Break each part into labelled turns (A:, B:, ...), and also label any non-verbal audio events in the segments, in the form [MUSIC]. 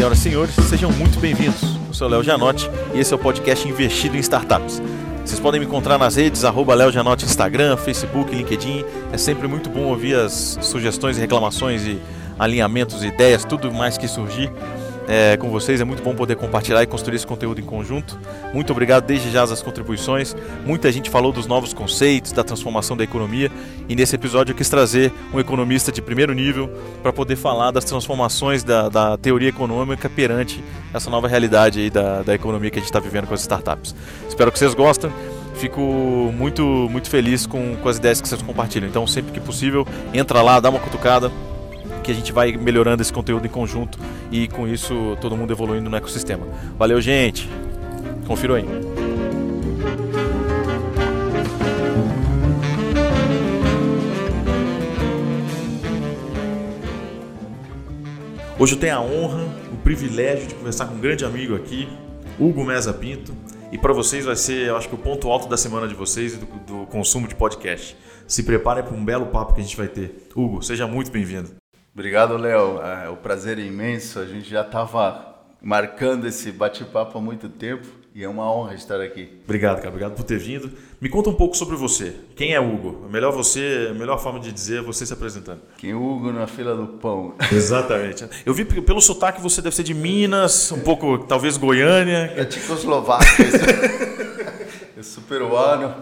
A: Senhoras e senhores, sejam muito bem-vindos. Eu sou Léo Janotti e esse é o podcast Investido em Startups. Vocês podem me encontrar nas redes, arroba Léo Janotti, Instagram, Facebook, LinkedIn. É sempre muito bom ouvir as sugestões reclamações e alinhamentos, ideias, tudo mais que surgir é, com vocês. É muito bom poder compartilhar e construir esse conteúdo em conjunto. Muito obrigado desde já as contribuições. Muita gente falou dos novos conceitos, da transformação da economia. E nesse episódio eu quis trazer um economista de primeiro nível para poder falar das transformações da, da, teoria econômica perante essa nova realidade aí da, da economia que a gente está vivendo com as startups. Espero que vocês gostem fico muito muito feliz com, com as ideias que vocês compartilham. Então, sempre que possível, entra lá, dá uma cutucada, que a gente vai melhorando esse conteúdo em conjunto e com isso todo mundo evoluindo no ecossistema. Valeu, gente. Confira aí. Hoje eu tenho a honra, o privilégio de conversar com um grande amigo aqui, Hugo Mesa Pinto. E para vocês vai ser, eu acho que o ponto alto da semana de vocês e do, do consumo de podcast. Se preparem para um belo papo que a gente vai ter. Hugo, seja muito bem-vindo.
B: Obrigado, Léo. É, o prazer é imenso. A gente já estava marcando esse bate-papo há muito tempo e é uma honra estar aqui.
A: Obrigado, cara. Obrigado por ter vindo. Me conta um pouco sobre você. Quem é Hugo? Melhor você, a melhor forma de dizer é você se apresentando.
B: Quem é Hugo na fila do pão? [LAUGHS]
A: Exatamente. Eu vi pelo sotaque você deve ser de Minas, um pouco talvez Goiânia.
B: É Tchecoslováquia. [LAUGHS] é super peruano.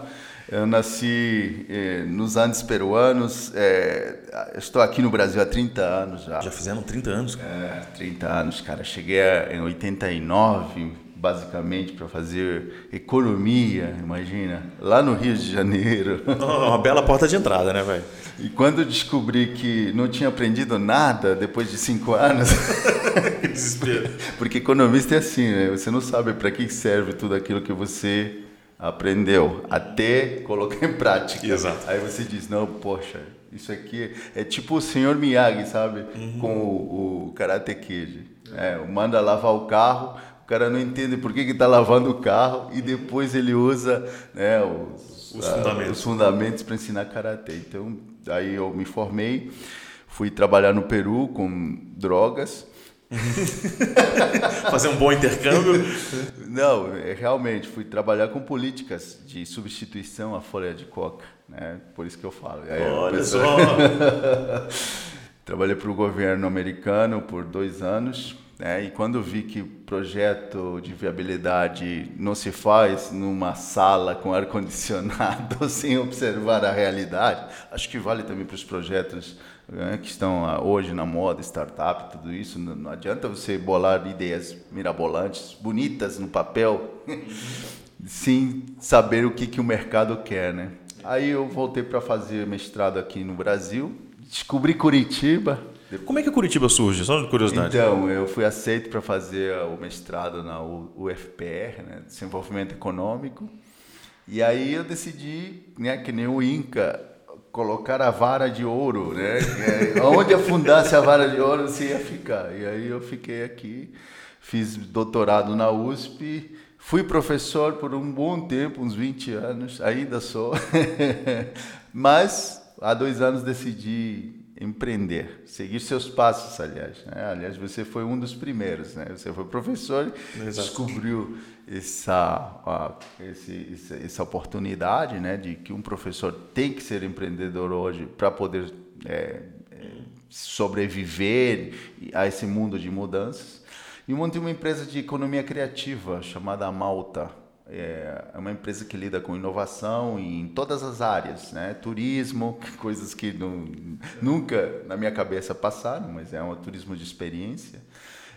B: Eu nasci eh, nos Andes peruanos. Eh, estou aqui no Brasil há 30 anos já.
A: Já fizeram 30 anos?
B: Cara. É, 30 anos, cara. Cheguei em 89, basicamente, para fazer economia, imagina. Lá no Rio de Janeiro. [LAUGHS]
A: Oh, uma bela porta de entrada, né, velho?
B: E quando descobri que não tinha aprendido nada depois de cinco anos. [LAUGHS]
A: que desespero. [LAUGHS]
B: Porque economista é assim, né? Você não sabe para que serve tudo aquilo que você aprendeu até colocar em prática.
A: Exato.
B: Aí você diz, não, poxa, isso aqui é tipo o senhor Miyagi, sabe? Uhum. Com o, o Karate Kid. É, manda lavar o carro, o cara não entende por que está lavando o carro e depois ele usa né, os,
A: os fundamentos,
B: fundamentos para ensinar Karate. Então, aí eu me formei, fui trabalhar no Peru com drogas, [LAUGHS]
A: Fazer um bom intercâmbio?
B: Não, é, realmente, fui trabalhar com políticas de substituição à folha de coca, né? Por isso que eu falo.
A: Olha só! [LAUGHS]
B: Trabalhei para o governo americano por dois anos, né? e quando vi que projeto de viabilidade não se faz numa sala com ar-condicionado, [LAUGHS] sem observar a realidade, acho que vale também para os projetos né, que estão hoje na moda, startup, tudo isso. Não, não adianta você bolar ideias mirabolantes, bonitas no papel, [LAUGHS] sem saber o que, que o mercado quer, né? Aí eu voltei para fazer mestrado aqui no Brasil, descobri Curitiba.
A: Como é que Curitiba surge? Só de curiosidade.
B: Então, eu fui aceito para fazer o mestrado na UFPR, né, Desenvolvimento Econômico. E aí eu decidi, né, que nem o Inca, colocar a vara de ouro, né? [LAUGHS] Onde afundasse a vara de ouro, você ia ficar. E aí eu fiquei aqui, fiz doutorado na USP, fui professor por um bom tempo, uns 20 anos, ainda sou. [LAUGHS] Mas há dois anos decidi empreender, seguir seus passos, aliás. Né? Aliás, você foi um dos primeiros, né? Você foi professor, Exato. descobriu essa, esse, essa oportunidade, né, de que um professor tem que ser empreendedor hoje para poder é, é, sobreviver a esse mundo de mudanças. E montei uma empresa de economia criativa chamada Malta, é, é uma empresa que lida com inovação em todas as áreas, né? Turismo, [LAUGHS] coisas que não, nunca na minha cabeça passaram, mas é um turismo de experiência.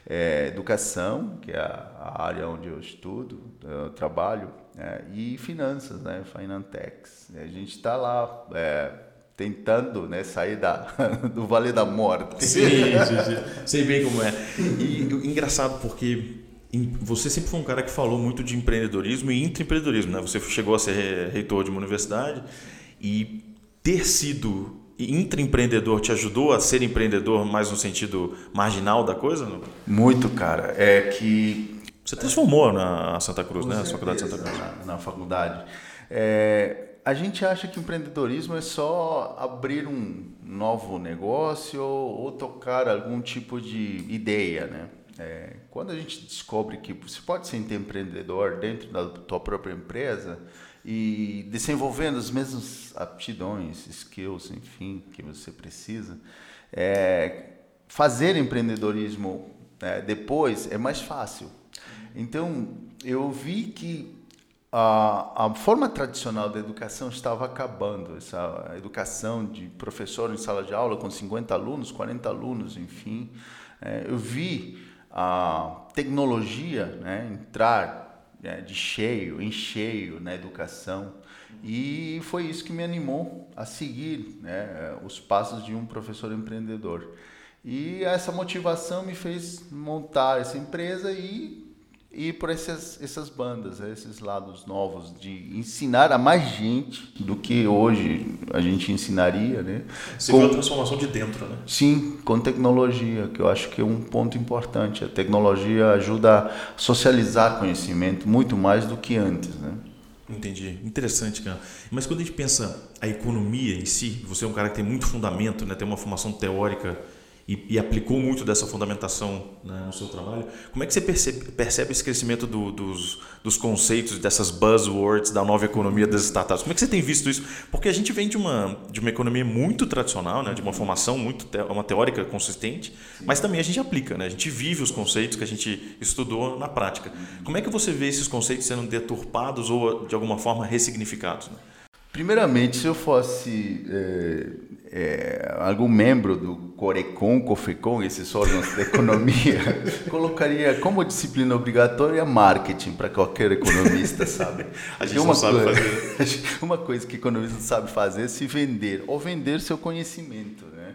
B: É, educação, que é a, área onde eu estudo, eu trabalho, é, e finanças, né? Finantex. A gente está lá é, tentando né, sair da, [LAUGHS] do Vale da Morte.
A: Sim, sim, sim. sei bem como é. E engraçado porque você sempre foi um cara que falou muito de empreendedorismo e intraempreendedorismo, né? Você chegou a ser reitor de uma universidade e ter sido intraempreendedor te ajudou a ser empreendedor mais no sentido marginal da coisa? Não?
B: Muito, cara. É que
A: você transformou na Santa Cruz, né? Na faculdade de Santa Cruz.
B: Na, na faculdade. É, a gente acha que empreendedorismo é só abrir um novo negócio ou, ou tocar algum tipo de ideia, né? É, quando a gente descobre que você pode ser empreendedor dentro da tua própria empresa e desenvolvendo as mesmas aptidões, skills, enfim, que você precisa, é, fazer empreendedorismo é, depois é mais fácil. Então, eu vi que a, a forma tradicional da educação estava acabando. Essa educação de professor em sala de aula com 50 alunos, 40 alunos, enfim. É, eu vi a tecnologia né, entrar né, de cheio, em cheio na educação. E foi isso que me animou a seguir né, os passos de um professor empreendedor. E essa motivação me fez montar essa empresa e ir por essas, essas bandas, né, esses lados novos de ensinar a mais gente do que hoje a gente ensinaria, né?
A: Você com, viu a transformação de dentro, né?
B: Sim, com tecnologia, que eu acho que é um ponto importante. A tecnologia ajuda a socializar conhecimento muito mais do que antes, né?
A: Entendi. Interessante, cara. Mas quando a gente pensa a economia em si, você é um cara que tem muito fundamento, né? tem uma formação teórica e, e aplicou muito dessa fundamentação né, no seu trabalho. Como é que você percebe, percebe esse crescimento do, dos, dos conceitos, dessas buzzwords da nova economia das startups? Como é que você tem visto isso? Porque a gente vem de uma, de uma economia muito tradicional, né, de uma formação muito te, uma teórica consistente, mas também a gente aplica, né? a gente vive os conceitos que a gente estudou na prática. Como é que você vê esses conceitos sendo deturpados ou de alguma forma ressignificados? Né?
B: Primeiramente, se eu fosse é, é, algum membro do Corecon, Cofecon, esses órgãos de economia, [LAUGHS] colocaria como disciplina obrigatória marketing para qualquer economista, sabe? [LAUGHS]
A: A gente uma sabe coisa, fazer. [LAUGHS]
B: Uma coisa que economista sabe fazer é se vender, ou vender seu conhecimento. Né?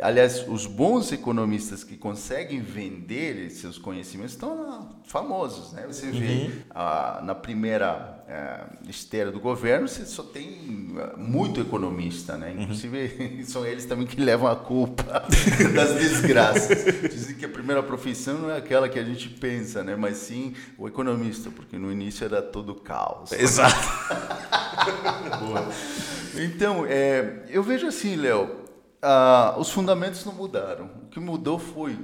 B: Aliás, os bons economistas que conseguem vender seus conhecimentos estão famosos. Né? Você vê uhum. ah, na primeira é, esteira do governo, você só tem ah, muito economista. Né? Uhum. Inclusive, uhum. [LAUGHS] são eles também que levam a culpa [LAUGHS] das desgraças. Dizem que a primeira profissão não é aquela que a gente pensa, né? mas sim o economista, porque no início era todo caos.
A: Exato. [LAUGHS]
B: então, é, eu vejo assim, Léo ah, os fundamentos não mudaram. O que mudou foi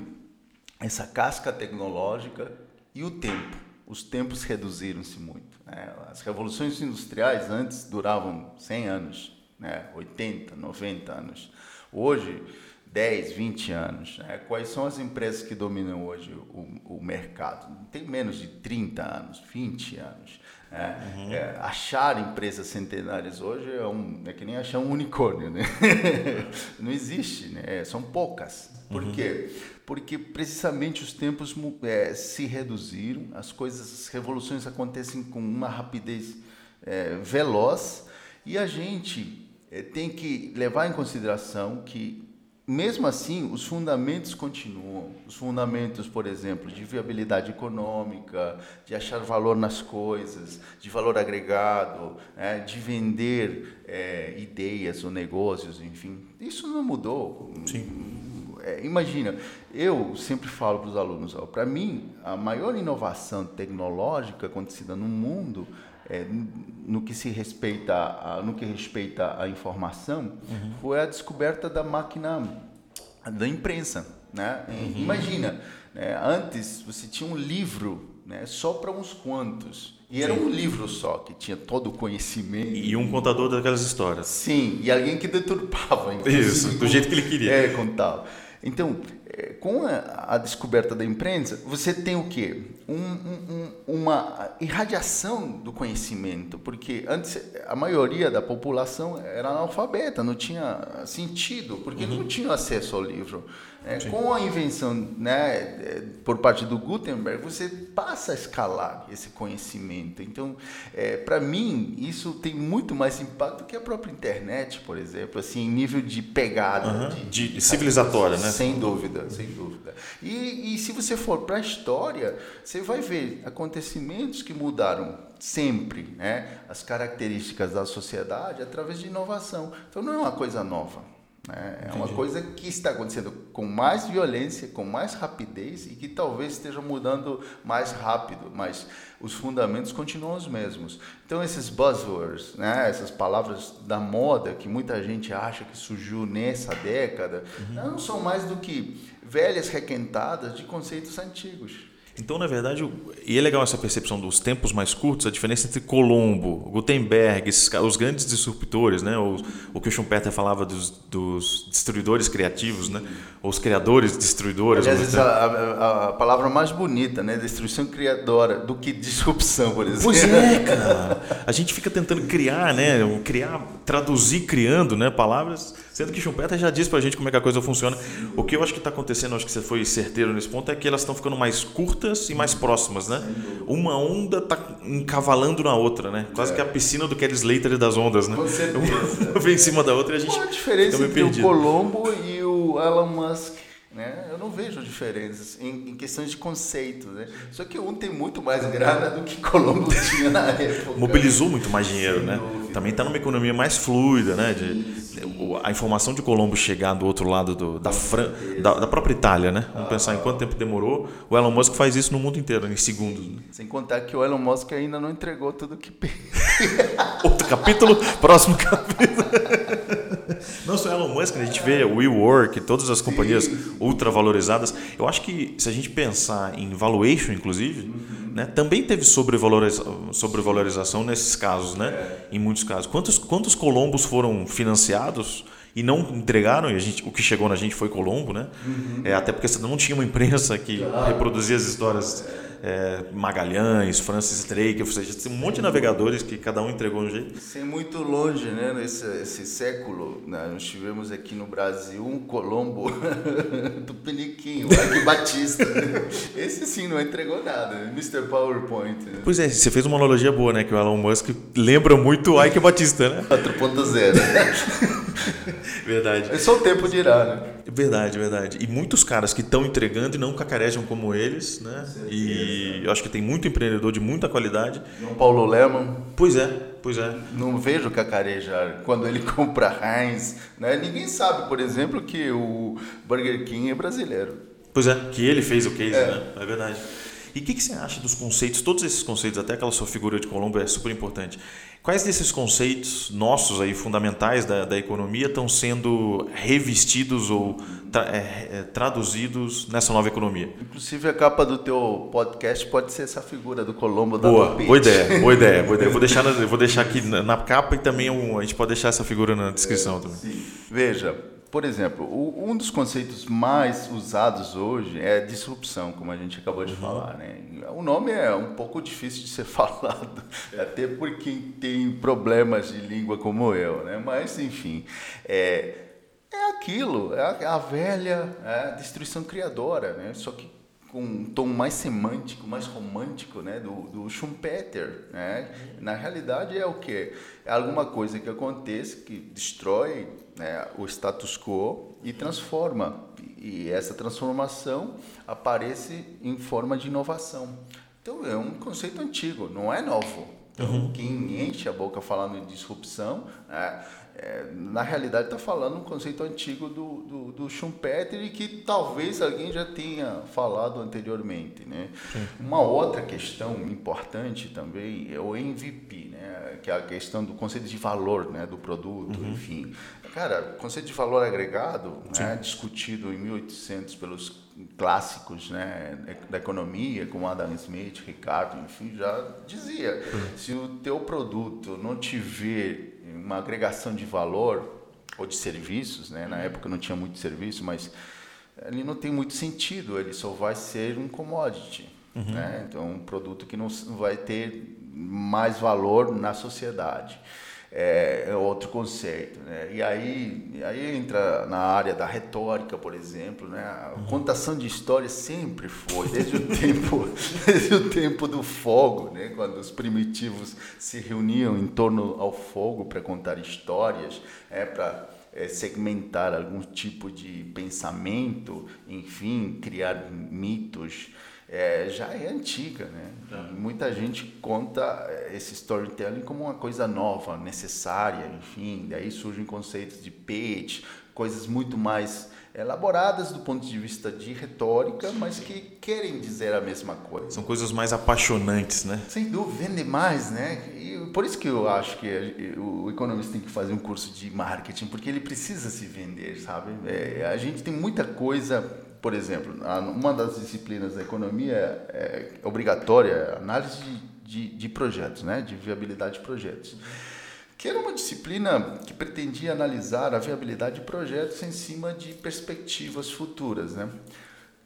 B: essa casca tecnológica e o tempo. Os tempos reduziram-se muito. Né? As revoluções industriais antes duravam 100 anos, né? 80, 90 anos. Hoje, 10, 20 anos. Né? Quais são as empresas que dominam hoje o, o mercado? Tem menos de 30 anos, 20 anos. É, uhum. é, achar empresas centenárias hoje é, um, é que nem achar um unicórnio, né? [LAUGHS] não existe, né? É, são poucas. Por uhum. quê? Porque precisamente os tempos é, se reduziram, as coisas, as revoluções acontecem com uma rapidez é, veloz e a gente tem que levar em consideração que mesmo assim, os fundamentos continuam. Os fundamentos, por exemplo, de viabilidade econômica, de achar valor nas coisas, de valor agregado, né, de vender é, ideias ou negócios, enfim. Isso não mudou.
A: Sim.
B: É, imagina, eu sempre falo para os alunos, para mim, a maior inovação tecnológica acontecida no mundo é, no que se respeita a, no que respeita à informação uhum. foi a descoberta da máquina da imprensa né uhum. imagina né? antes você tinha um livro né só para uns quantos e era Sim. um livro só que tinha todo o conhecimento
A: e um contador daquelas histórias
B: Sim e alguém que deturpava
A: isso do jeito que ele queria
B: é contava então com a, a, descoberta da imprensa, você tem o quê? Um, um, uma irradiação do conhecimento, porque antes a maioria da população era analfabeta, não tinha sentido, porque uhum. não tinha acesso ao livro. É, com a invenção né, é, por parte do Gutenberg, você passa a escalar esse conhecimento. Então, é, para mim, isso tem muito mais impacto que a própria internet, por exemplo, assim, em nível de pegada. Uhum.
A: De, de, de civilizatória, né?
B: Sem dúvida, sem dúvida. E, e se você for para a história, você vai ver acontecimentos que mudaram sempre né, as características da sociedade através de inovação. Então, não é uma coisa nova. Né? É uma coisa que está acontecendo com mais violência, com mais rapidez e que talvez esteja mudando mais rápido, mas os fundamentos continuam os mesmos. Então esses buzzwords, né, essas palavras da moda que muita gente acha que surgiu nessa década, uhum. não são mais do que velhas requentadas de conceitos antigos.
A: Então, na verdade, e é legal essa percepção dos tempos mais curtos, a diferença entre Colombo, Gutenberg, esses, os grandes disruptores, né? o, o que o Schumpeter falava dos, dos destruidores criativos, né? os criadores destruidores.
B: Aliás, a, a, a, palavra mais bonita, né? destruição criadora, do que disrupção, por exemplo.
A: Pois é, [LAUGHS] cara. A gente fica tentando criar, né? criar, traduzir criando né? palavras Sendo que Schumpeter já disse para a gente como é que a coisa funciona. O que eu acho que está acontecendo, acho que você foi certeiro nesse ponto, é que elas estão ficando mais curtas e mais próximas, né? Uma onda está encavalando na outra, né? Quase é. que a piscina do Kelly Slater das ondas, né?
B: Com certeza. [LAUGHS]
A: Uma vem em cima da outra e a gente. Qual
B: a diferença entre perdido. o Colombo e o Elon Musk? Né? Eu não vejo diferenças em, em, questões de conceito. Né? Só que um tem muito mais grana do que Colombo [LAUGHS] tinha na época.
A: Mobilizou muito mais dinheiro, Sem né? Dúvida. Também está numa economia mais fluida, né? De, a informação de Colombo chegar do outro lado do, da, Fran, da, da, própria Itália, né? Vamos pensar em quanto tempo demorou. O Elon Musk faz isso no mundo inteiro, em segundos. Né?
B: Sem contar que o Elon Musk ainda não entregou tudo que [LAUGHS]
A: Outro capítulo, próximo capítulo. [LAUGHS] [LAUGHS] Não só Elon Musk, né? a gente vê o WeWork, todas as companhias Sim. ultravalorizadas. Eu acho que se a gente pensar em valuation, inclusive, uhum. né, também teve sobrevalorização, sobrevalorização nesses casos, né? É. Em muitos casos. Quantos, quantos colombos foram financiados? e não entregaram, e a gente, o que chegou na gente foi Colombo, né? Uhum. É, até porque você não tinha uma imprensa que claro. reproduzia as histórias é, Magalhães, Francis Drake, ou seja, tem um monte de navegadores que cada um entregou um jeito.
B: Sem muito longe, né? Nesse esse século, né? nós tivemos aqui no Brasil um Colombo [LAUGHS] do Peliquinho, Ike Batista. [LAUGHS] Esse sim não entregou nada, Mr. PowerPoint. Né?
A: Pois é, você fez uma analogia boa, né? Que o Elon Musk lembra muito o Ike Batista, né?
B: 4.0. [LAUGHS] [LAUGHS]
A: verdade.
B: É só o tempo dirá, né?
A: Verdade, verdade. E muitos caras que estão entregando e não cacarejam como eles, né? E eu acho que tem muito empreendedor de muita qualidade.
B: João Paulo Leman.
A: Pois é, pois é.
B: Não vejo cacarejar quando ele [LAUGHS] compra Heinz, né? Ninguém sabe, por exemplo, que o Burger King é brasileiro.
A: Pois é, que ele fez o case, é. né? É verdade. E o que, que, você acha dos conceitos, todos esses conceitos, até aquela sua figura de Colombo é super importante. Quais desses conceitos nossos aí fundamentais da, da economia estão sendo revestidos ou tra, é, é, traduzidos nessa nova economia?
B: Inclusive a capa do teu podcast pode ser essa figura do Colombo
A: da Boa, boa ideia, boa ideia, boa ideia. Vou deixar, na, vou deixar aqui na, na capa e também um, a gente pode deixar essa figura na descrição também.
B: Sim. Veja, por exemplo, um dos conceitos mais usados hoje é disrupção, como a gente acabou de uhum. falar. Né? O nome é um pouco difícil de ser [LAUGHS] falado, até por quem tem problemas de língua como eu. Né? Mas, enfim, é, é aquilo, é a, a velha é, destruição criadora, né? só que com um tom mais semântico, mais romântico, né, do, do Schumpeter, né? Na realidade é o que é alguma coisa que acontece que destrói né, o status quo e transforma. E essa transformação aparece em forma de inovação. Então é um conceito antigo, não é novo. Então, uhum. quem enche a boca falando em disrupção, né, é, na realidade está falando um conceito antigo do, do, do, Schumpeter e que talvez alguém já tenha falado anteriormente. Né? Uma outra questão importante também é o MVP, né? que é a questão do conceito de valor né? do produto, uhum. enfim. Cara, o conceito de valor agregado, né? discutido em 1800 pelos clássicos né? da economia, como Adam Smith, Ricardo, enfim, já dizia, se o teu produto não tiver uma agregação de valor ou de serviços, né? Na uhum. época não tinha muito serviço, mas ele não tem muito sentido, ele só vai ser um commodity, uhum. né? Então, um produto que não vai ter mais valor na sociedade é, é outro conceito. Né? E aí, aí entra na área da retórica, por exemplo. Né? A uhum. contação de histórias sempre foi, desde o [LAUGHS] tempo, desde o tempo do fogo, né? quando os primitivos se reuniam em torno ao fogo para contar histórias, é, para é, segmentar algum tipo de pensamento, enfim, criar mitos é, já é antiga, né? Tá. Muita gente conta é, esse storytelling como uma coisa nova, necessária, enfim. Daí surgem conceitos de pitch, coisas muito mais elaboradas do ponto de vista de retórica, mas que querem dizer a mesma coisa.
A: São coisas mais apaixonantes, né?
B: Sem dúvida, vende mais, né? E por isso que eu acho que o economista tem que fazer um curso de marketing, porque ele precisa se vender, sabe? É, a gente tem muita coisa, por exemplo, uma das disciplinas da economia é obrigatória, é análise de, de, de projetos, né? De viabilidade de projetos que era uma disciplina que pretendia analisar a viabilidade de projetos em cima de perspectivas futuras, né?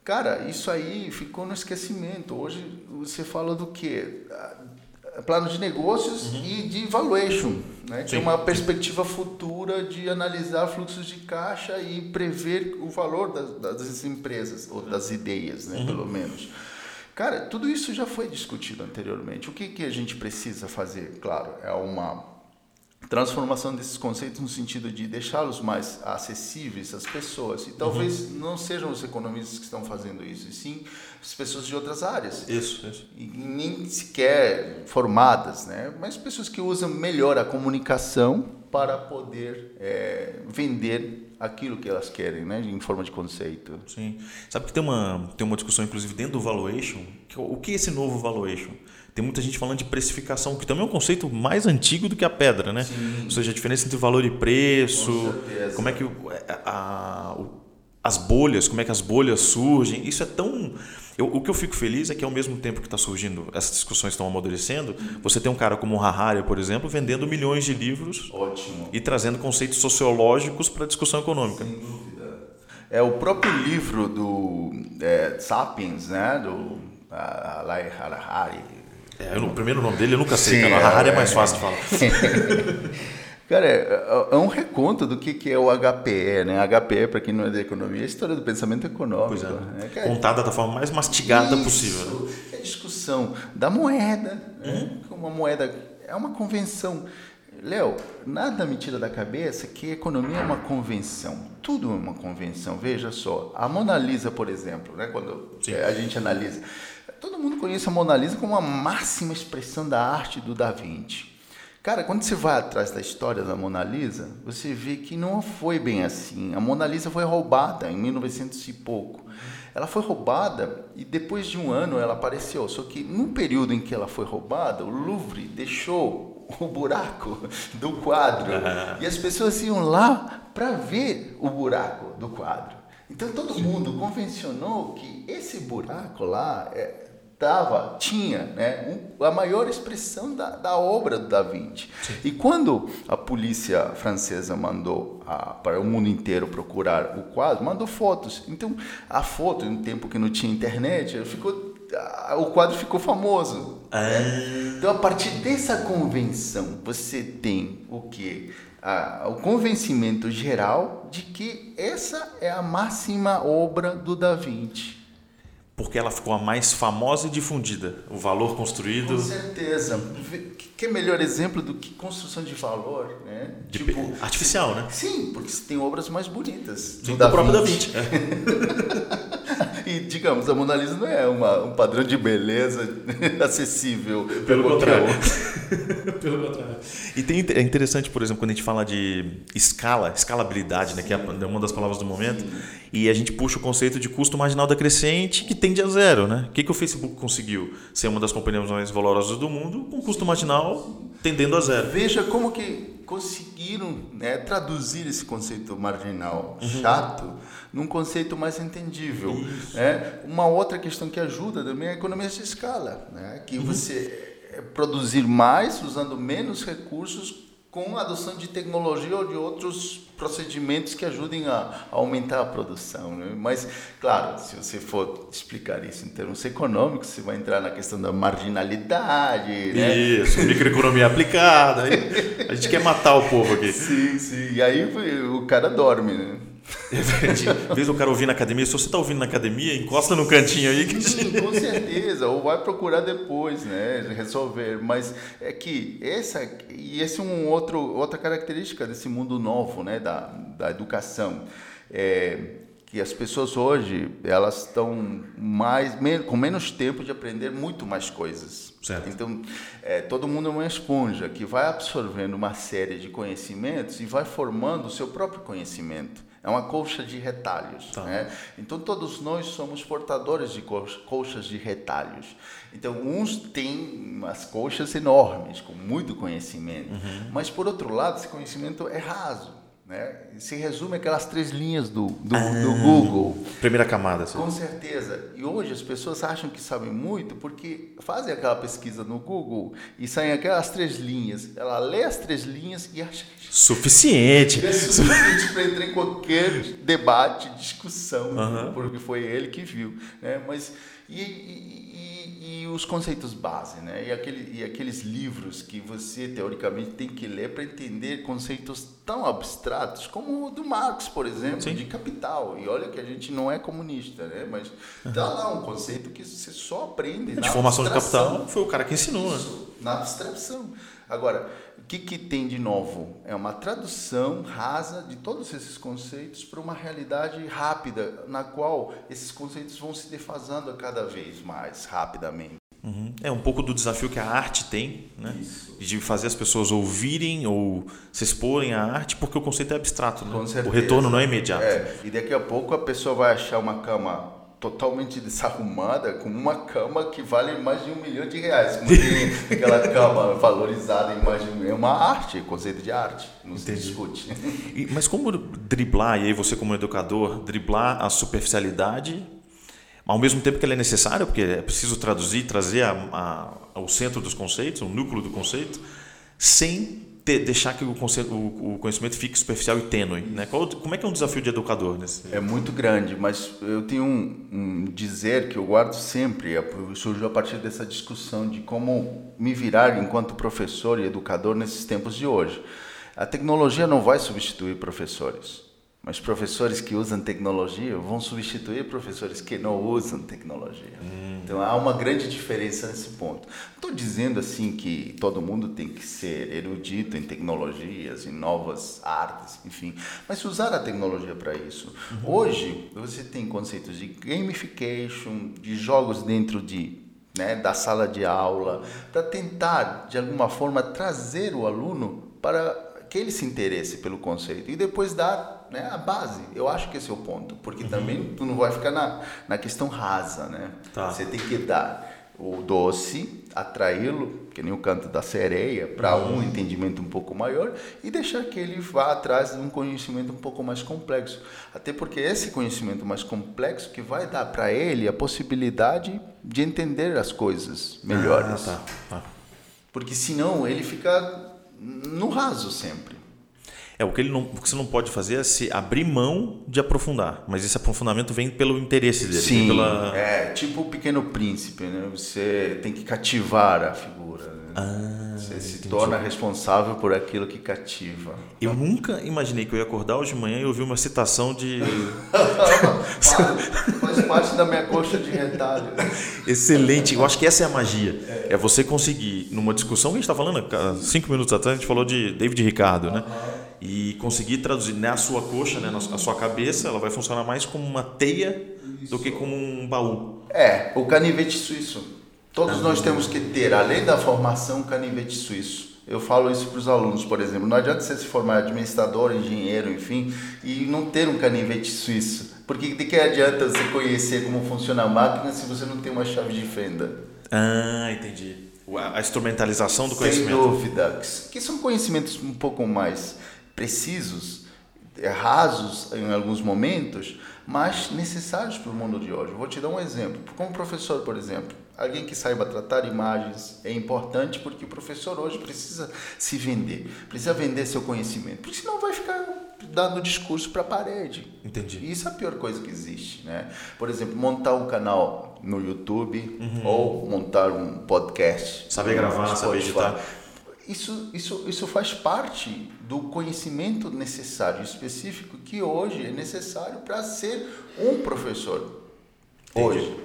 B: Cara, isso aí ficou no esquecimento. Hoje você fala do quê? Plano de negócios uhum. e de valuation, né? que é uma perspectiva futura de analisar fluxos de caixa e prever o valor das, das empresas, ou das ideias, né? Uhum. pelo menos. Cara, tudo isso já foi discutido anteriormente. O que, que a gente precisa fazer? Claro, é uma transformação desses conceitos no sentido de deixá-los mais acessíveis às pessoas. E talvez uhum. não sejam os economistas que estão fazendo isso, e sim as pessoas de outras áreas.
A: Isso, isso.
B: E nem sequer formadas, né? mas pessoas que usam melhor a comunicação para poder é, vender aquilo que elas querem, né, em forma de conceito.
A: Sim. Sabe que tem uma tem uma discussão inclusive dentro do valuation, que, o que é esse novo valuation? Tem muita gente falando de precificação, que também é um conceito mais antigo do que a pedra, né? Sim. Ou seja, a diferença entre valor e preço, como é que a, a, as bolhas, como é que as bolhas surgem. Isso é tão. Eu, o que eu fico feliz é que ao mesmo tempo que está surgindo, essas discussões estão amadurecendo, você tem um cara como o Harari, por exemplo, vendendo milhões de livros
B: Ótimo.
A: e trazendo conceitos sociológicos para a discussão econômica.
B: Sem dúvida. É o próprio livro do é, Sapiens, né? do Alai Harari,
A: é, o primeiro nome dele eu nunca sei, Sim, cara. É, é mais fácil de falar. [LAUGHS]
B: Cara, é, é, um reconto do que, que é o HPE, né? HPE, para quem não é da economia, é a história do pensamento econômico. Pois é.
A: Né? Cara, Contada da forma mais mastigada isso, possível. Né?
B: É a discussão da moeda, né? uhum. né? Uma moeda é uma convenção. Léo, nada me tira da cabeça que economia é uma convenção. Tudo é uma convenção. Veja só, a Mona Lisa, por exemplo, né? quando Sim. a gente analisa Todo mundo conhece a Mona Lisa como a máxima expressão da arte do Da Vinci. Cara, quando você vai atrás da história da Mona Lisa, você vê que não foi bem assim. A Mona Lisa foi roubada em 1900 e pouco. Ela foi roubada e depois de um ano ela apareceu. Só que no período em que ela foi roubada, o Louvre deixou o buraco do quadro e as pessoas iam lá para ver o buraco do quadro. Então todo mundo convencionou que esse buraco lá é, tava, tinha né, um, a maior expressão da, da obra do Da Vinci. Sim. E quando a polícia francesa mandou a, para o mundo inteiro procurar o quadro, mandou fotos. Então, a foto, em um tempo que não tinha internet, ficou, a, o quadro ficou famoso. Ah. Né? Então, a partir dessa convenção, você tem o que? o convencimento geral de que essa é a máxima obra do Da Vinci
A: porque ela ficou a mais famosa e difundida. O valor construído.
B: Com certeza. Que melhor exemplo do que construção de valor, né?
A: De tipo, artificial, né?
B: Sim, porque tem obras mais bonitas.
A: Sim, do, próprio Da Vinci.
B: É. [LAUGHS] e, digamos, a Mona Lisa não é uma, um padrão de beleza [LAUGHS] acessível.
A: Pelo contrário. [LAUGHS] Pelo contrário. E tem, é interessante, por exemplo, quando a gente fala de escala, escalabilidade, né? Que é, é uma das palavras do momento. Sim. E a gente puxa o conceito de custo marginal decrescente que tende a zero, né? O que, que o Facebook conseguiu? Ser uma das companhias mais valorosas do mundo com custo marginal tendendo a zero.
B: Veja como que conseguiram né, traduzir esse conceito marginal uhum. chato num conceito mais entendível. Né? Uma outra questão que ajuda também é a economia de escala, né? que uhum. você é, produzir mais usando menos recursos com a adoção de tecnologia ou de outros procedimentos que ajudem a, a aumentar a produção. Né? Mas, claro, se você for explicar isso em termos econômicos, você vai entrar na questão da marginalidade. Né?
A: Isso, microeconomia aplicada. a gente quer matar o povo aqui.
B: Sim, sim. E aí o cara dorme, né?
A: Vez do cara ouvir na academia, se você está ouvindo na academia, encosta no cantinho aí. Que...
B: Sim, com certeza. Ou vai procurar depois, né? Resolver. Mas é que essa e esse é um outro outra característica desse mundo novo, né? Da, da educação. É, que as pessoas hoje elas estão mais com menos tempo de aprender muito mais coisas.
A: Certo.
B: Então é, todo mundo é uma esponja que vai absorvendo uma série de conhecimentos e vai formando o seu próprio conhecimento. É uma colcha de retalhos. Tá. Né? Então, todos nós somos portadores de colchas de retalhos. Então, uns têm umas colchas enormes, com muito conhecimento. Uhum. Mas, por outro lado, esse conhecimento é raso. Né? Se resume aquelas três linhas do, do, ah, do Google.
A: Primeira camada.
B: Sim. Com certeza. E hoje as pessoas acham que sabem muito porque fazem aquela pesquisa no Google e saem aquelas três linhas. Ela lê as três linhas e acha que
A: suficiente.
B: É [LAUGHS] suficiente para entrar em qualquer debate, discussão, uhum. porque foi ele que viu. Né? Mas e, e, e, os conceitos base, né? E, aquele, e aqueles livros que você teoricamente tem que ler para entender conceitos tão abstratos como o do Marx, por exemplo, Sim. de capital. E olha que a gente não é comunista, né? Mas uhum. lá um conceito que você só aprende.
A: A de formação de capital foi o cara que ensinou.
B: Né? Isso, na abstração. Agora, o que, que tem de novo? É uma tradução rasa de todos esses conceitos para uma realidade rápida, na qual esses conceitos vão se defasando cada vez mais rapidamente.
A: Uhum. É um pouco do desafio que a arte tem, né? Isso. De fazer as pessoas ouvirem ou se exporem à arte, porque o conceito é abstrato, né? O retorno não é imediato.
B: É. E daqui a pouco a pessoa vai achar uma cama totalmente desarrumada, com uma cama que vale mais de um milhão de reais. Como [LAUGHS] aquela cama valorizada em mais de um É uma arte, conceito de arte, não Entendi. se discute.
A: E, mas como driblar, e aí você como educador, driblar a superficialidade, ao mesmo tempo que ela é necessária, porque é preciso traduzir, trazer a, a, ao centro dos conceitos, o núcleo do conceito, sem ter, deixar que o, o, conhecimento fique superficial e tênue. Né? Qual, como é que é um desafio de educador? Nesse...
B: É muito grande, mas eu tenho um, um dizer que eu guardo sempre, é, surgiu a partir dessa discussão de como me virar enquanto professor e educador nesses tempos de hoje. A tecnologia não vai substituir professores. Mas professores que usam tecnologia vão substituir professores que não usam tecnologia. Hum. Então há uma grande diferença nesse ponto. Estou dizendo assim que todo mundo tem que ser erudito em tecnologias, em novas artes, enfim. Mas usar a tecnologia para isso. Uhum. Hoje você tem conceitos de gamification, de jogos dentro de né, da sala de aula, para tentar de alguma forma trazer o aluno para que ele se interesse pelo conceito e depois dar né, a base. Eu acho que esse é o ponto, porque uhum. também tu não vai ficar na, na questão rasa, né? Tá. Você tem que dar o doce, atraí-lo, que nem o canto da sereia, para uhum. um entendimento um pouco maior e deixar que ele vá atrás de um conhecimento um pouco mais complexo. Até porque esse conhecimento mais complexo que vai dar para ele a possibilidade de entender as coisas melhores. Ah, tá, tá. Porque senão ele fica no raso sempre.
A: É, o que, ele não, o que você não pode fazer é se abrir mão de aprofundar, mas esse aprofundamento vem pelo interesse dele.
B: Sim,
A: pela...
B: é tipo o Pequeno Príncipe, né? Você tem que cativar a figura. Né? Ah, você se entendi. torna responsável por aquilo que cativa.
A: Eu nunca imaginei que eu ia acordar hoje de manhã e ouvir uma citação de... [LAUGHS] [LAUGHS]
B: Faz parte da minha coxa de retalho.
A: Excelente, eu acho que essa é a magia. É, é você conseguir, numa discussão que a gente está falando, cinco minutos atrás, a gente falou de David Ricardo, né? E conseguir traduzir na sua coxa, né, na sua cabeça, ela vai funcionar mais como uma teia Isso. do que como um baú.
B: É, o canivete suíço. Todos ah, nós temos que ter, além da formação, canivete suíço. Eu falo isso para os alunos, por exemplo. Não adianta você se formar administrador, engenheiro, enfim, e não ter um canivete suíço. Porque de que adianta você conhecer como funciona a máquina se você não tem uma chave de fenda?
A: Ah, entendi. A instrumentalização do conhecimento.
B: Sem dúvida. Que são conhecimentos um pouco mais precisos, é, rasos em alguns momentos, mas necessários para o mundo de hoje. vou te dar um exemplo. Como professor, por exemplo, alguém que saiba tratar imagens é importante porque o professor hoje precisa se vender, precisa vender seu conhecimento, porque senão vai ficar dando discurso para a parede.
A: Entendi.
B: E isso é a pior coisa que existe, né? Por exemplo, montar um canal no YouTube uhum. ou montar um podcast.
A: Saber gravar, saber editar
B: isso, isso, isso faz parte do conhecimento necessário, específico, que hoje é necessário para ser um professor. Entendi. Hoje.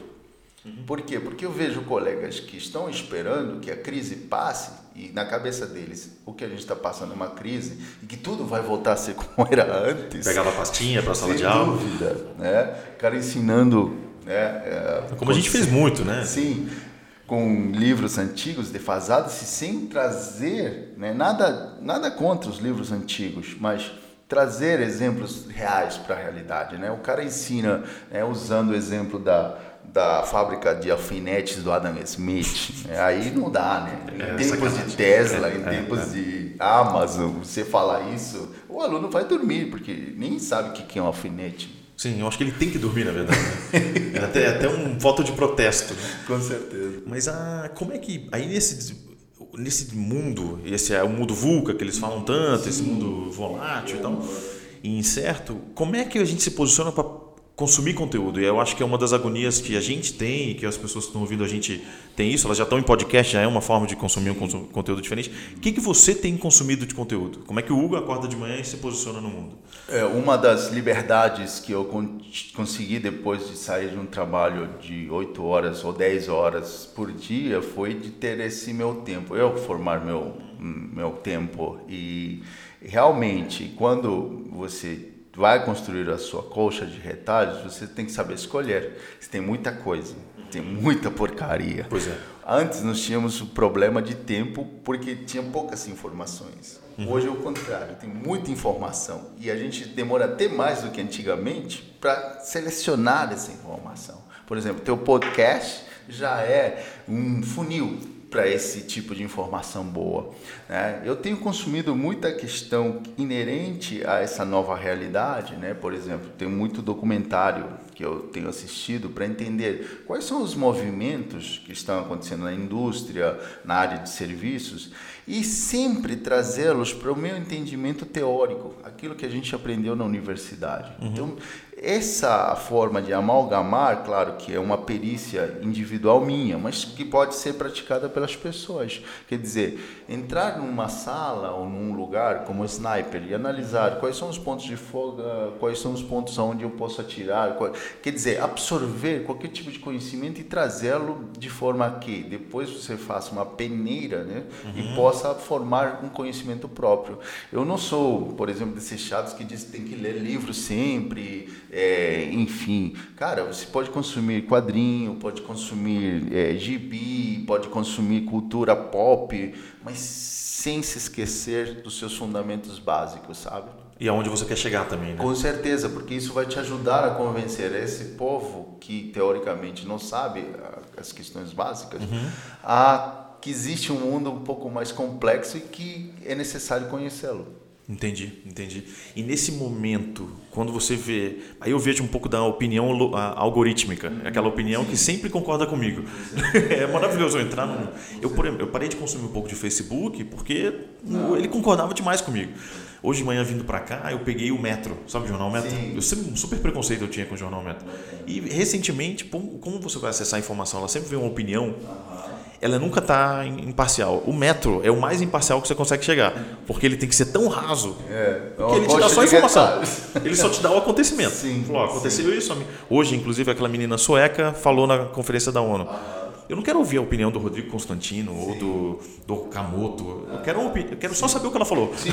B: Uhum. Por quê? Porque eu vejo colegas que estão esperando que a crise passe e na cabeça deles o que a gente está passando é uma crise e que tudo vai voltar a ser como era antes.
A: Pegava pastinha para a sala de aula.
B: Sem dúvida. Né? Cara ensinando. Né?
A: É, como a gente fez muito, né?
B: Sim com livros antigos defasados e sem trazer né, nada, nada contra os livros antigos, mas trazer exemplos reais para a realidade, né? O cara ensina, né, usando o exemplo da, da fábrica de alfinetes do Adam Smith, né? aí não dá, né? Em é, tempos de Tesla, em é, tempos é. de Amazon, você falar isso, o aluno vai dormir, porque nem sabe o que é um alfinete.
A: Sim, eu acho que ele tem que dormir, na verdade. Né? é até, até um voto de protesto. Né?
B: Com certeza.
A: Mas ah, como é que. Aí nesse, nesse mundo, esse é o mundo VUCA que eles falam tanto, Sim. esse mundo volátil e tal, e incerto, como é que a gente se posiciona para consumir conteúdo. E eu acho que é uma das agonias que a gente tem, que as pessoas que estão ouvindo a gente tem isso, elas já estão em podcast, já é uma forma de consumir um conteúdo diferente. O que, que você tem consumido de conteúdo? Como é que o Hugo acorda de manhã e se posiciona no mundo?
B: É, uma das liberdades que eu consegui depois de sair de um trabalho de 8 horas ou 10 horas por dia foi de ter esse meu tempo, eu formar meu, meu tempo. E realmente, quando você vai construir a sua colcha de retalhos, você tem que saber escolher. Você tem muita coisa, tem muita porcaria.
A: Pois é.
B: Antes nós tínhamos o problema de tempo porque tinha poucas informações. Uhum. Hoje é o contrário, tem muita informação e a gente demora até mais do que antigamente para selecionar essa informação. Por exemplo, teu podcast já é um funil para esse tipo de informação boa. Né? Eu tenho consumido muita questão inerente a essa nova realidade, né? por exemplo, tem muito documentário que eu tenho assistido para entender quais são os movimentos que estão acontecendo na indústria, na área de serviços e sempre trazê-los para o meu entendimento teórico, aquilo que a gente aprendeu na universidade. Uhum. Então, essa forma de amalgamar, claro que é uma perícia individual minha, mas que pode ser praticada pelas pessoas. Quer dizer, entrar numa sala ou num lugar como sniper e analisar quais são os pontos de folga, quais são os pontos onde eu posso atirar, qual... quer dizer, absorver qualquer tipo de conhecimento e trazê-lo de forma que depois você faça uma peneira né, uhum. e possa formar um conhecimento próprio. Eu não sou, por exemplo, desses chatos que dizem que tem que ler livros sempre é, enfim, cara, você pode consumir quadrinho, pode consumir é, gibi, pode consumir cultura pop, mas sem se esquecer dos seus fundamentos básicos, sabe?
A: E aonde você quer chegar também, né?
B: Com certeza, porque isso vai te ajudar a convencer esse povo que teoricamente não sabe as questões básicas uhum. a que existe um mundo um pouco mais complexo e que é necessário conhecê-lo.
A: Entendi, entendi. E nesse momento, quando você vê. Aí eu vejo um pouco da opinião algorítmica, aquela opinião que sempre concorda comigo. [LAUGHS] é maravilhoso eu entrar no. Eu, eu parei de consumir um pouco de Facebook porque ele concordava demais comigo. Hoje de manhã vindo para cá, eu peguei o Metro, sabe o jornal Metro? Sim. Eu sempre um super preconceito eu tinha com o jornal Metro. E recentemente, como você vai acessar a informação? Ela sempre vê uma opinião ela nunca está imparcial. O metro é o mais imparcial que você consegue chegar, porque ele tem que ser tão raso
B: é,
A: que ele te dá só informação. Ele só te dá o acontecimento. Sim, falou, aconteceu sim. isso. Hoje, inclusive, aquela menina sueca falou na conferência da ONU. Eu não quero ouvir a opinião do Rodrigo Constantino sim. ou do, do Kamoto. Eu quero, eu quero só saber o que ela falou.
B: Sim,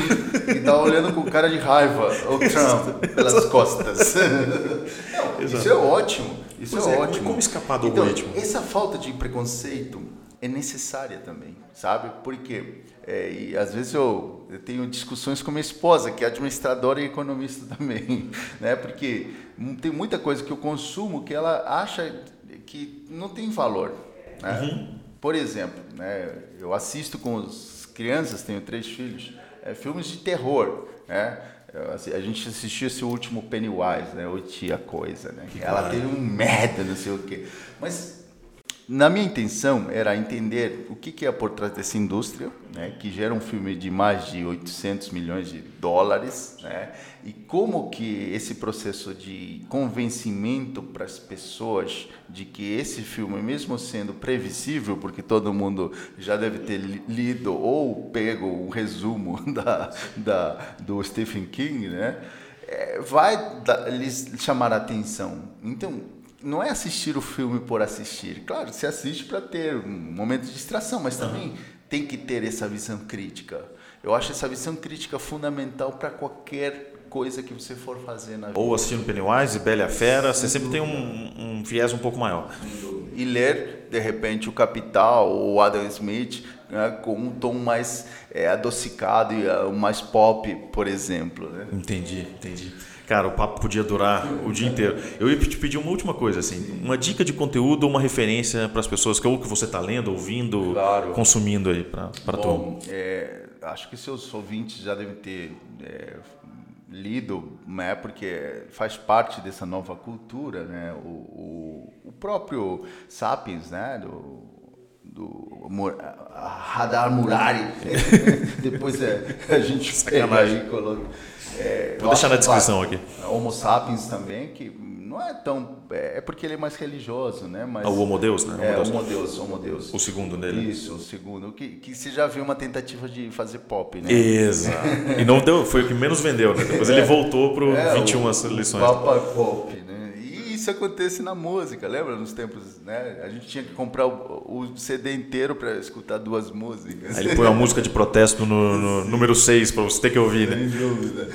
B: e tá olhando com cara de raiva o [LAUGHS] Trump pelas costas. [LAUGHS] Não, isso é ótimo. Isso é, é, ótimo.
A: Como escapar do então, algoritmo?
B: Essa falta de preconceito é necessária também, sabe? Porque é, e às vezes eu, eu, tenho discussões com minha esposa, que é administradora e economista [LAUGHS] também, né? Porque tem muita coisa que eu consumo que ela acha que não tem valor, né? Uhum. Por exemplo, né? Eu assisto com as crianças, tenho três filhos, é, filmes de terror, né? A gente assistiu esse último Pennywise, né? O Tia Coisa, né? Que ela teve um merda, não sei o quê. Mas na minha intenção era entender o que, que é por trás dessa indústria, né, que gera um filme de mais de 800 milhões de dólares, né, e como que esse processo de convencimento para as pessoas de que esse filme, mesmo sendo previsível, porque todo mundo já deve ter lido ou pego um resumo [LAUGHS] da, da, do Stephen King, né, é, vai lhes chamar a atenção. Então, não é assistir o filme por assistir. Claro, você assiste para ter um momento de distração, mas também uhum. tem que ter essa visão crítica. Eu acho essa visão crítica fundamental para qualquer coisa que você for fazer na vida.
A: Ou assistindo Pennywise, Bela Fera, você sempre tem um, um viés um pouco maior.
B: E ler, de repente, o Capital ou Adam Smith, né, com um tom mais é, adocicado e uh, mais pop, por exemplo. Né?
A: Entendi, entendi. Cara, o papo podia durar o dia inteiro. Eu ia te pedir uma última coisa, assim, uma dica de conteúdo ou uma referência para as pessoas que ou que você está lendo, ouvindo, claro. consumindo aí para para
B: tu. É, acho que seus ouvintes já devem ter é, lido, né, porque faz parte dessa nova cultura, né, o, o, o próprio Sapiens, né, do, do Radar Murari, [LAUGHS] depois é, a gente pega [LAUGHS] aí coloca
A: é, Vou deixar na descrição aqui.
B: Homo sapiens também, que não é tão. É, é porque ele é mais religioso, né? Mas,
A: ah, o Homo Deus, né?
B: É, Homo Deus, Homo Deus.
A: O segundo dele.
B: Isso, o segundo. Que, que você já viu uma tentativa de fazer pop, né?
A: Exato. [LAUGHS] e não deu, foi o que menos vendeu, né? Depois ele voltou para é, 21 o, lições.
B: Papa Pop, né? Isso acontece na música, lembra? Nos tempos, né? A gente tinha que comprar o, o CD inteiro para escutar duas músicas.
A: Aí ele põe uma música de protesto no, no número 6 para você ter que ouvir, né?
B: Sem dúvida.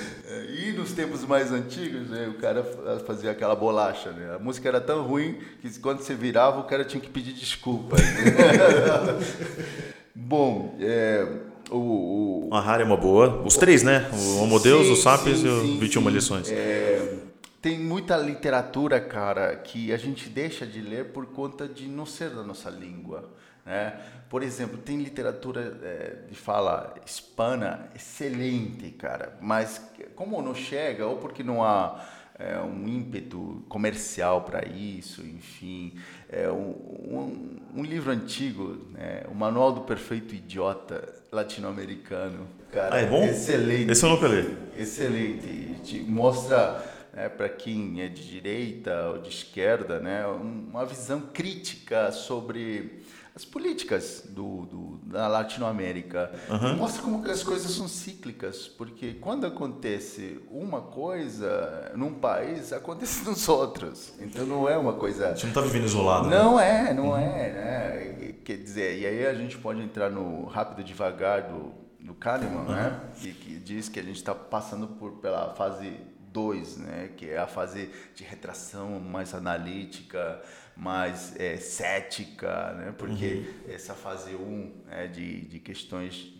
B: E nos tempos mais antigos, né, o cara fazia aquela bolacha, né? A música era tão ruim que quando você virava, o cara tinha que pedir desculpa. Né? [LAUGHS] Bom, é, o,
A: o... A Harry é uma boa. Os três, né? O Homo Deus, o Sapiens e o 21 lições.
B: É, tem muita literatura, cara, que a gente deixa de ler por conta de não ser da nossa língua. Né? Por exemplo, tem literatura é, de fala hispana excelente, cara, mas como não chega, ou porque não há é, um ímpeto comercial para isso, enfim. É um, um, um livro antigo, né? o Manual do Perfeito Idiota latino-americano. Cara,
A: ah, é bom?
B: Excelente.
A: Esse eu nunca li.
B: Excelente. Te mostra né, para quem é de direita ou de esquerda, né, uma visão crítica sobre as políticas do, do da Latinoamérica. Uhum. Mostra como que as coisas são cíclicas, porque quando acontece uma coisa num país, acontece nos [LAUGHS] outros. Então não é uma coisa.
A: A gente não está vivendo isolado.
B: Né? Não né? é, não uhum. é. Né? Quer dizer, e aí a gente pode entrar no rápido devagar do, do Kahneman, uhum. né? Que, que diz que a gente está passando por, pela fase 2, né, que é a fase de retração mais analítica, mais é, cética, né, porque uhum. essa fase 1 um, é de, de questões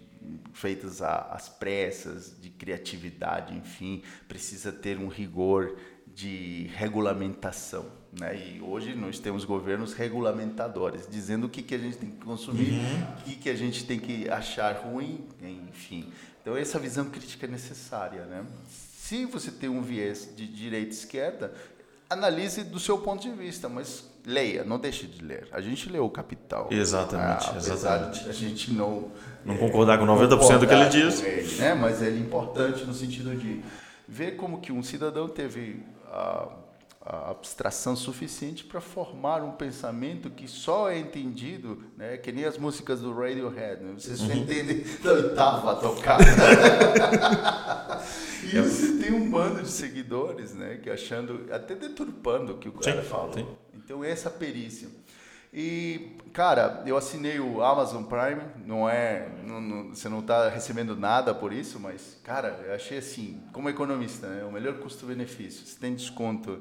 B: feitas às pressas, de criatividade, enfim, precisa ter um rigor de regulamentação. Né? E hoje nós temos governos regulamentadores, dizendo o que, que a gente tem que consumir, uhum. o que, que a gente tem que achar ruim, enfim. Então, essa visão crítica é necessária. Né? Se você tem um viés de direita e esquerda, analise do seu ponto de vista, mas leia, não deixe de ler. A gente leu o Capital.
A: Exatamente,
B: ah,
A: exatamente.
B: A gente não
A: não concordar com 90% do que ele diz,
B: ele, né? Mas ele é importante no sentido de ver como que um cidadão teve a a abstração suficiente para formar um pensamento que só é entendido, né, que nem as músicas do Radiohead, né? você só uhum. entende da oitava tocada. [LAUGHS] e você tem um bando de seguidores, né, que achando, até deturpando o que o cara sim, fala. Então essa perícia. E, cara, eu assinei o Amazon Prime, não é. Não, não, você não está recebendo nada por isso, mas, cara, eu achei assim, como economista, né, o melhor custo-benefício. Você tem desconto.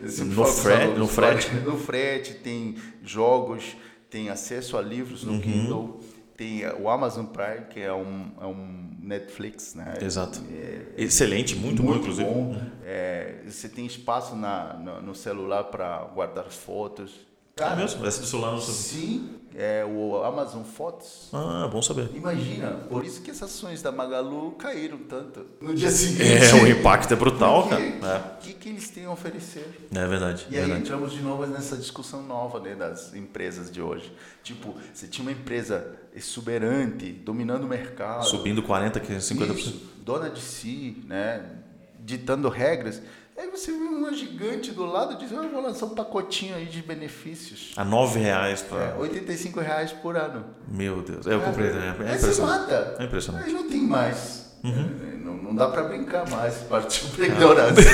A: No, frete, no frete? [LAUGHS]
B: No frete, tem jogos, tem acesso a livros no uhum. Kindle, tem o Amazon Prime, que é um, é um Netflix, né?
A: Exato. É, Excelente, muito, muito bom, inclusive. Bom.
B: É, você tem espaço na, no, no celular para guardar fotos.
A: Cara, é mesmo? Essa do celular não sabia.
B: Sim, é o Amazon Fotos.
A: Ah, bom saber.
B: Imagina, por isso que essas ações da Magalu caíram tanto no dia seguinte.
A: É, [LAUGHS] o impacto é brutal,
B: Porque,
A: cara.
B: O que, que eles têm a oferecer?
A: É verdade.
B: E
A: verdade.
B: aí entramos de novo nessa discussão nova né, das empresas de hoje. Tipo, você tinha uma empresa exuberante, dominando o mercado.
A: Subindo 40%, 50%.
B: Isso, dona de si, né, ditando regras. Aí você viu uma gigante do lado e diz, ah, vou lançar um pacotinho aí de benefícios.
A: A nove reais
B: para... É, 85 reais por ano.
A: Meu Deus, eu comprei.
B: É, é, é impressionante. Mata.
A: É impressionante.
B: Aí não tem mais. Uhum. É, não, não, dá para brincar mais, partiu para ignorância.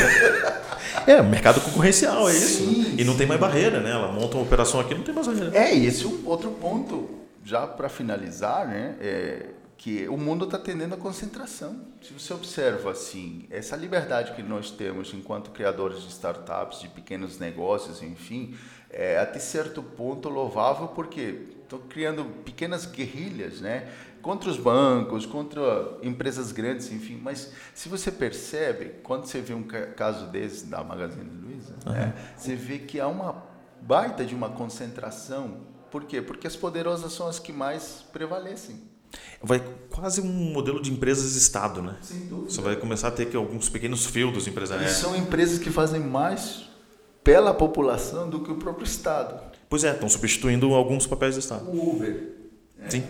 B: [LAUGHS]
A: é, mercado concorrencial, é isso. Sim, e não tem mais barreira, né? Ela monta uma operação aqui não tem mais barreira.
B: É, e esse é um outro ponto, já para finalizar, né? É, que o mundo está tendendo à concentração. Se você observa assim, essa liberdade que nós temos enquanto criadores de startups, de pequenos negócios, enfim, é até certo ponto louvável, porque tô criando pequenas guerrilhas, né? Contra os bancos, contra empresas grandes, enfim. Mas se você percebe, quando você vê um caso desse da Magazine Luiza, uhum. né? você vê que há uma baita de uma concentração. Por quê? Porque as poderosas são as que mais prevalecem.
A: Vai quase um modelo de empresas-estado, né?
B: Sem dúvida.
A: Você vai começar a ter que alguns pequenos feudos empresariais.
B: E são empresas que fazem mais pela população do que o próprio Estado.
A: Pois é, estão substituindo alguns papéis do Estado.
B: O Uber.
A: Sim.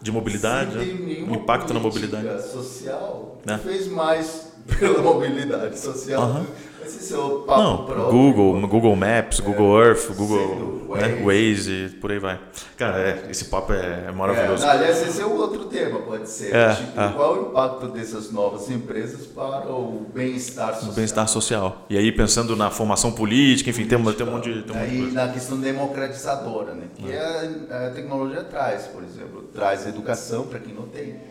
A: De mobilidade, né? o impacto na mobilidade.
B: social é. fez mais pela [LAUGHS] mobilidade social. Uhum. Esse seu papo
A: Não, próprio. Google, Google Maps, é, Google Earth, Google né, Waze, por aí vai. Cara, é, esse papo é, é maravilhoso.
B: É, aliás, esse é o outro tema, pode ser. É, tipo, é. Qual o impacto dessas novas empresas para o bem-estar social? O
A: bem-estar social. E aí, pensando na formação política, enfim, tem, tem um monte de. Tem um
B: aí, na questão democratizadora, né? Que a, a tecnologia traz, por exemplo, traz educação para quem não tem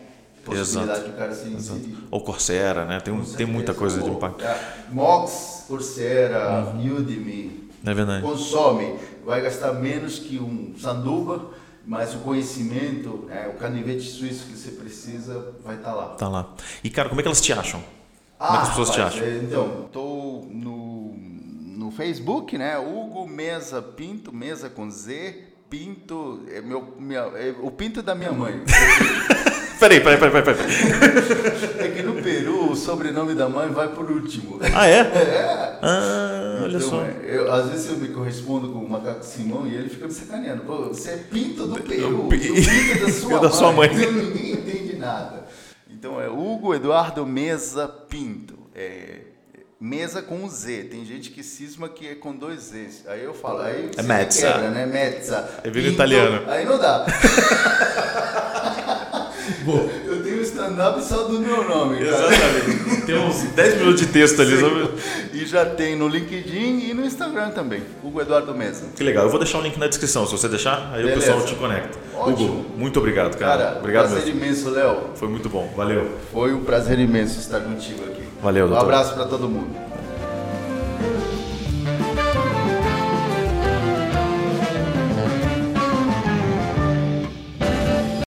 B: Exato. do cara se inserir.
A: Ou Coursera, né? Tem, tem muita coisa de impacto. É,
B: Mox, Coursera, uhum. Udemy.
A: É verdade.
B: Consome, vai gastar menos que um sanduba, mas o conhecimento, é, o canivete suíço que você precisa, vai estar tá lá.
A: Tá lá. E cara, como é que elas te acham? Ah, como é que as pessoas rapaz, te acham?
B: É, então, estou no, no Facebook, né? Hugo Mesa Pinto, Mesa com Z, Pinto, é meu, minha, é o Pinto da minha mãe. [LAUGHS]
A: Peraí, peraí, peraí, peraí.
B: É que no Peru o sobrenome da mãe vai por último.
A: Ah, é? [LAUGHS]
B: É.
A: Ah, olha
B: então,
A: só.
B: Eu, às vezes eu me correspondo com o Macaco Simão e ele fica me sacaneando. Pô, você é pinto do Peru, pinto [LAUGHS] da sua
A: da
B: mãe.
A: Sua mãe.
B: Ninguém entende nada. Então é Hugo Eduardo Mesa Pinto. É, mesa com um Z. Tem gente que cisma que é com dois Zs. Aí eu falo, aí
A: é mezza.
B: Quebra, né? Mezza.
A: É vira italiano.
B: Aí não dá. [LAUGHS] Eu tenho stand-up só do meu nome, cara.
A: Exatamente. Tem uns [LAUGHS] 10 minutos de texto ali.
B: E já tem no LinkedIn e no Instagram também. Hugo Eduardo Mesa.
A: Que legal. Eu vou deixar o link na descrição. Se você deixar, aí Beleza. o pessoal te conecta. Ótimo. Hugo, muito obrigado, cara.
B: Cara,
A: obrigado
B: prazer mesmo. imenso, Léo.
A: Foi muito bom. Valeu.
B: Foi um prazer imenso estar contigo aqui.
A: Valeu, doutor.
B: Um abraço para todo mundo.